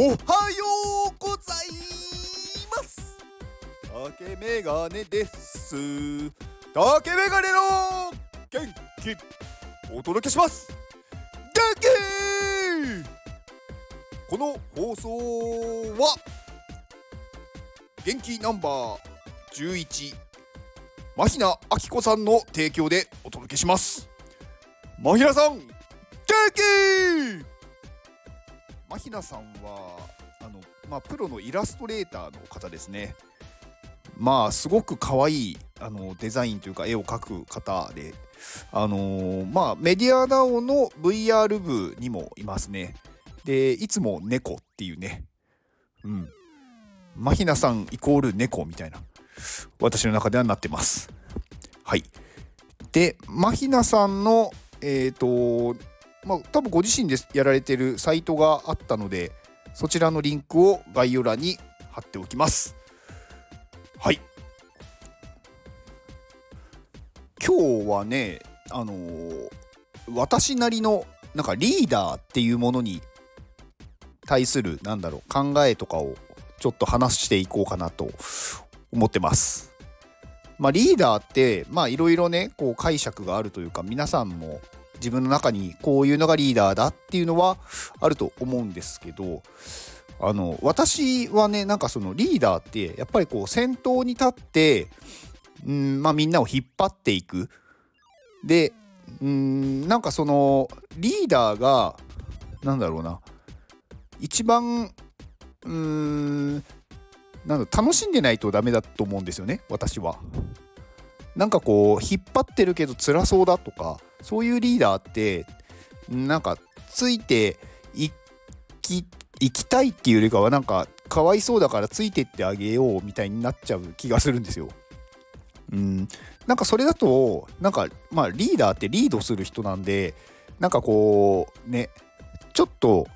おはようございます。竹メガネです。竹メガネの元気お届けします。元気この放送は元気ナンバー11マヒナアキコさんの提供でお届けします。マヒナさん元気マヒナさんはあの、まあ、プロのイラストレーターの方ですね。まあすごく可愛いあのデザインというか絵を描く方で、あのー、まあメディアダオの VR 部にもいますね。でいつも猫っていうね、うん、マヒナさんイコール猫みたいな私の中ではなってます。はい。でマヒナさんのえっ、ー、とまあ、多分ご自身でやられてるサイトがあったのでそちらのリンクを概要欄に貼っておきます。はい。今日はねあのー、私なりのなんかリーダーっていうものに対するなんだろう考えとかをちょっと話していこうかなと思ってます。まあリーダーってまあいろいろねこう解釈があるというか皆さんも自分の中にこういうのがリーダーだっていうのはあると思うんですけどあの私はねなんかそのリーダーってやっぱりこう先頭に立ってうんまあみんなを引っ張っていくでうんなんかそのリーダーがなんだろうな一番うんなんだ楽しんでないとダメだと思うんですよね私は。なんかこう引っ張ってるけど辛そうだとかそういうリーダーってなんかついていき行きたいっていうよりかはなんかかわいそうだからついてってあげようみたいになっちゃう気がするんですよ。うん、なんかそれだとなんかまあリーダーってリードする人なんでなんかこうねちょっと、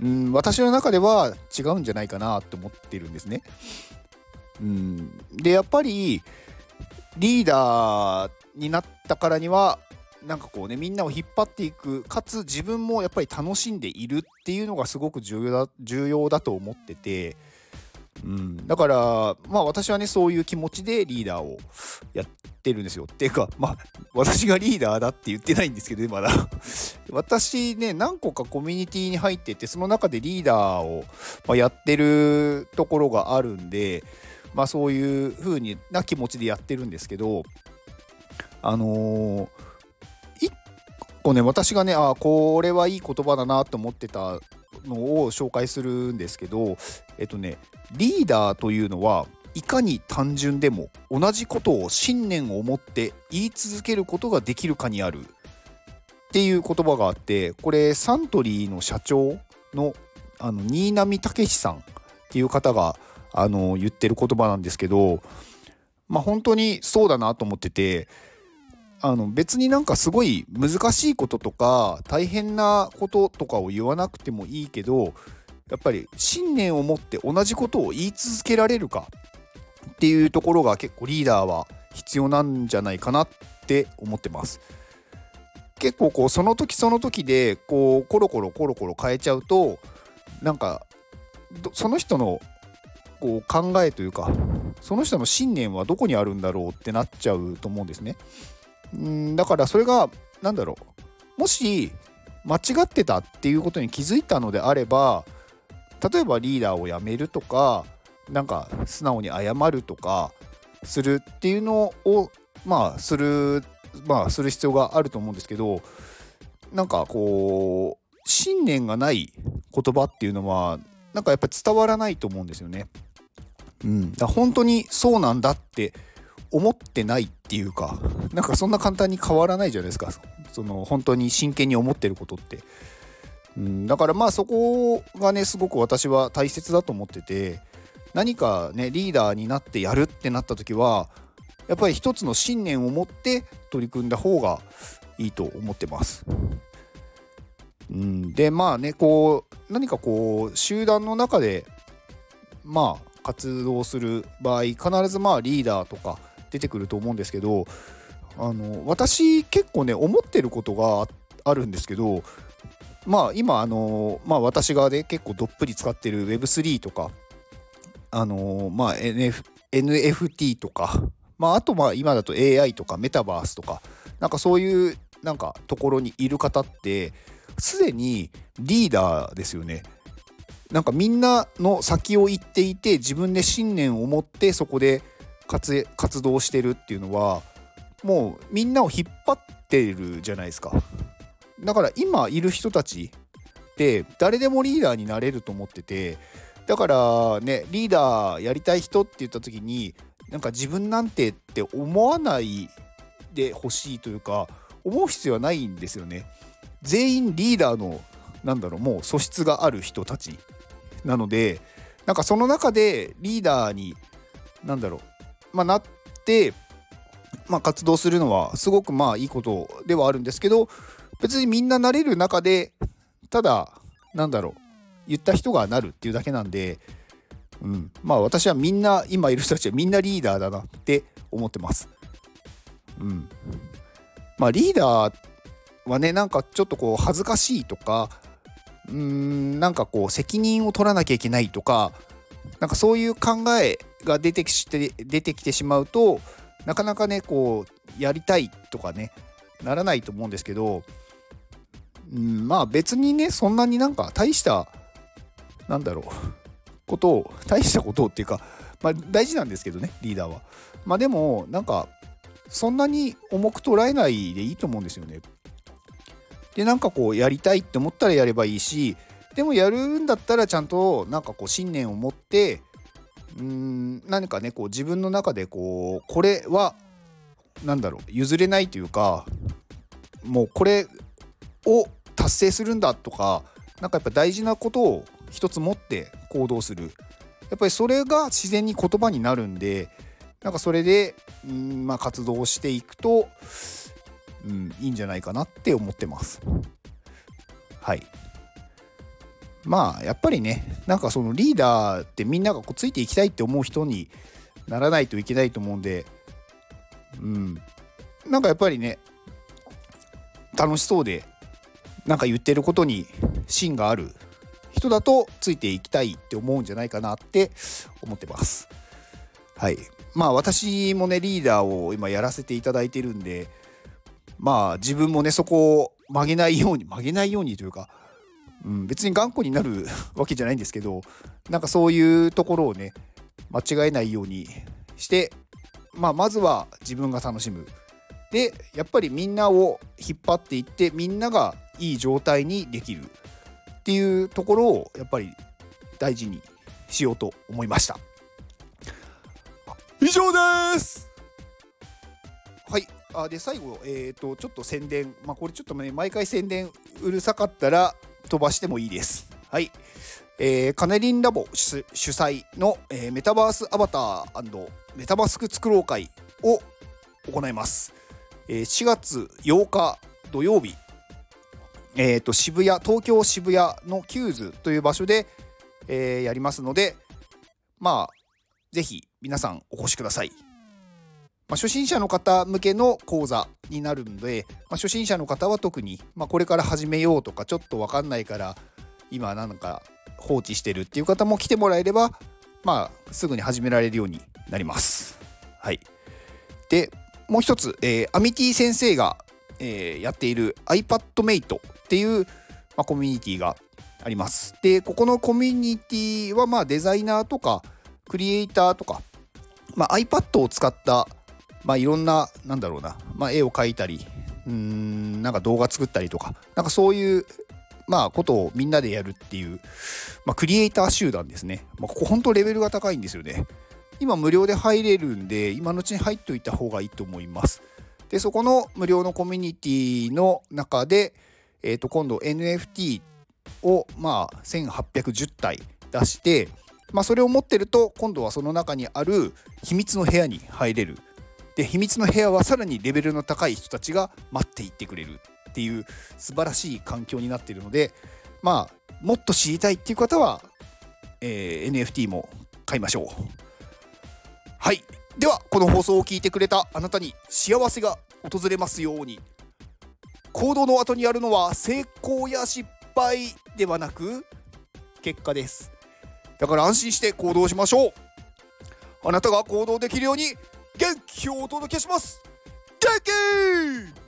うん、私の中では違うんじゃないかなって思ってるんですね。うん、でやっぱりリーダーになったからにはなんかこうねみんなを引っ張っていくかつ自分もやっぱり楽しんでいるっていうのがすごく重要だ重要だと思ってて、うん、だからまあ私はねそういう気持ちでリーダーをやってるんですよ。っていうかまあ私がリーダーだって言ってないんですけどねまだ 私ね何個かコミュニティに入っててその中でリーダーを、まあ、やってるところがあるんでまあそういう風にな気持ちでやってるんですけどあのー構ね私がねあこれはいい言葉だなと思ってたのを紹介するんですけどえっとねリーダーというのはいかに単純でも同じことを信念を持って言い続けることができるかにある。っていう言葉があってこれサントリーの社長のあの新浪武さんっていう方があの言ってる言葉なんですけどまあ本当にそうだなと思っててあの別になんかすごい難しいこととか大変なこととかを言わなくてもいいけどやっぱり信念を持って同じことを言い続けられるかっていうところが結構リーダーは必要なんじゃないかなって思ってます。結構こうその時その時でこうコロコロコロコロ変えちゃうとなんかその人のこう考えというかその人の信念はどこにあるんだろうってなっちゃうと思うんですね。うんだからそれが何だろうもし間違ってたっていうことに気づいたのであれば例えばリーダーを辞めるとかなんか素直に謝るとかするっていうのをまあするまあする必要があると思うんですけどなんかこう信念がない言葉っていうのはなんかやっぱ伝わらないと思うんですよね。うん、だ本当にそうなんだって思ってないっていうかなんかそんな簡単に変わらないじゃないですかその本当に真剣に思ってることって。うん、だからまあそこがねすごく私は大切だと思ってて何かねリーダーになってやるってなった時はやっぱり一つの信念を持って取り組んだ方がいいと思ってます。うん、でまあねこう何かこう集団の中でまあ活動する場合必ずまあリーダーとか出てくると思うんですけどあの私結構ね思ってることがあるんですけどまあ今あのまあ私がね結構どっぷり使ってる Web3 とかあのまあ NF NFT とかまああとまあ今だと AI とかメタバースとかなんかそういうなんかところにいる方ってすでにリーダーですよね。なんかみんなの先を行っていて自分で信念を持ってそこで活活動してるっていうのはもうみんなを引っ張ってるじゃないですか。だから今いる人たちって誰でもリーダーになれると思っててだからねリーダーやりたい人って言った時になんか自分なんてって思わないでほしいというか思う必要はないんですよね。全員リーダーのなんだろうもう素質がある人たちなのでなんかその中でリーダーになんだろう、まあ、なって、まあ、活動するのはすごくまあいいことではあるんですけど別にみんななれる中でただなんだろう言った人がなるっていうだけなんで、うん、まあ私はみんな今いる人たちはみんなリーダーだなって思ってます。うん、まあリーダーはねなんかちょっとこう恥ずかしいとかうーんなんかこう責任を取らなきゃいけないとかなんかそういう考えが出てきて出てきてしまうとなかなかねこうやりたいとかねならないと思うんですけどうんまあ別にねそんなになんか大したなんだろうことを大したことをっていうかまあ大事なんですけどねリーダーは。まあでもなんかそんなに重く捉えないでいいと思うんですよね。でなんかこうやりたいって思ったらやればいいしでもやるんだったらちゃんとなんかこう信念を持ってうん何かねこう自分の中でこうこれは何だろう譲れないというかもうこれを達成するんだとか何かやっぱ大事なことを一つ持って行動するやっぱりそれが自然に言葉になるんでなんかそれでうんまあ活動していくとうん、いいんじゃないかなって思ってます。はい。まあやっぱりねなんかそのリーダーってみんながこうついていきたいって思う人にならないといけないと思うんでうんなんかやっぱりね楽しそうでなんか言ってることに芯がある人だとついていきたいって思うんじゃないかなって思ってます。はい。まあ私もねリーダーを今やらせていただいてるんでまあ自分もねそこを曲げないように曲げないようにというか、うん、別に頑固になる わけじゃないんですけどなんかそういうところをね間違えないようにして、まあ、まずは自分が楽しむ。でやっぱりみんなを引っ張っていってみんながいい状態にできるっていうところをやっぱり大事にしようと思いました。以上ですはいあで最後、えーと、ちょっと宣伝、まあ、これちょっとね毎回宣伝うるさかったら飛ばしてもいいです。はい、えー、カネリンラボ主催の、えー、メタバースアバターメタバスク作ろう会を行います。えー、4月8日土曜日、えーと、渋谷東京渋谷のキューズという場所で、えー、やりますのでまあぜひ皆さんお越しください。まあ、初心者の方向けの講座になるので、まあ、初心者の方は特に、まあ、これから始めようとかちょっと分かんないから今なんか放置してるっていう方も来てもらえれば、まあ、すぐに始められるようになります。はい、でもう一つ、えー、アミティ先生が、えー、やっている iPadMate っていう、まあ、コミュニティがあります。でここのコミュニティはまあデザイナーとかクリエイターとか、まあ、iPad を使ったまあいろんななんだろうな、まあ、絵を描いたりうんなんか動画作ったりとか。なんかそういうまあことをみんなでやるっていう、まあ、クリエイター集団ですね、まあ、ここ本当レベルが高いんですよね。今無料で入れるんで今のうちに入っておいた方がいいと思います。でそこの無料のコミュニティの中で、えー、と今度 NFT をまあ1810体出して、まあ、それを持ってると今度はその中にある秘密の部屋に入れる。で秘密の部屋はさらにレベルの高い人たちが待っていってくれるっていう素晴らしい環境になっているのでまあもっと知りたいっていう方は、えー、NFT も買いましょう。はい。ではこの放送を聞いてくれたあなたに幸せが訪れますように。行動の後にやるのは成功や失敗ではなく結果です。だから安心して行動しましょう。あなたが行動できるように元気をお届けします。元気！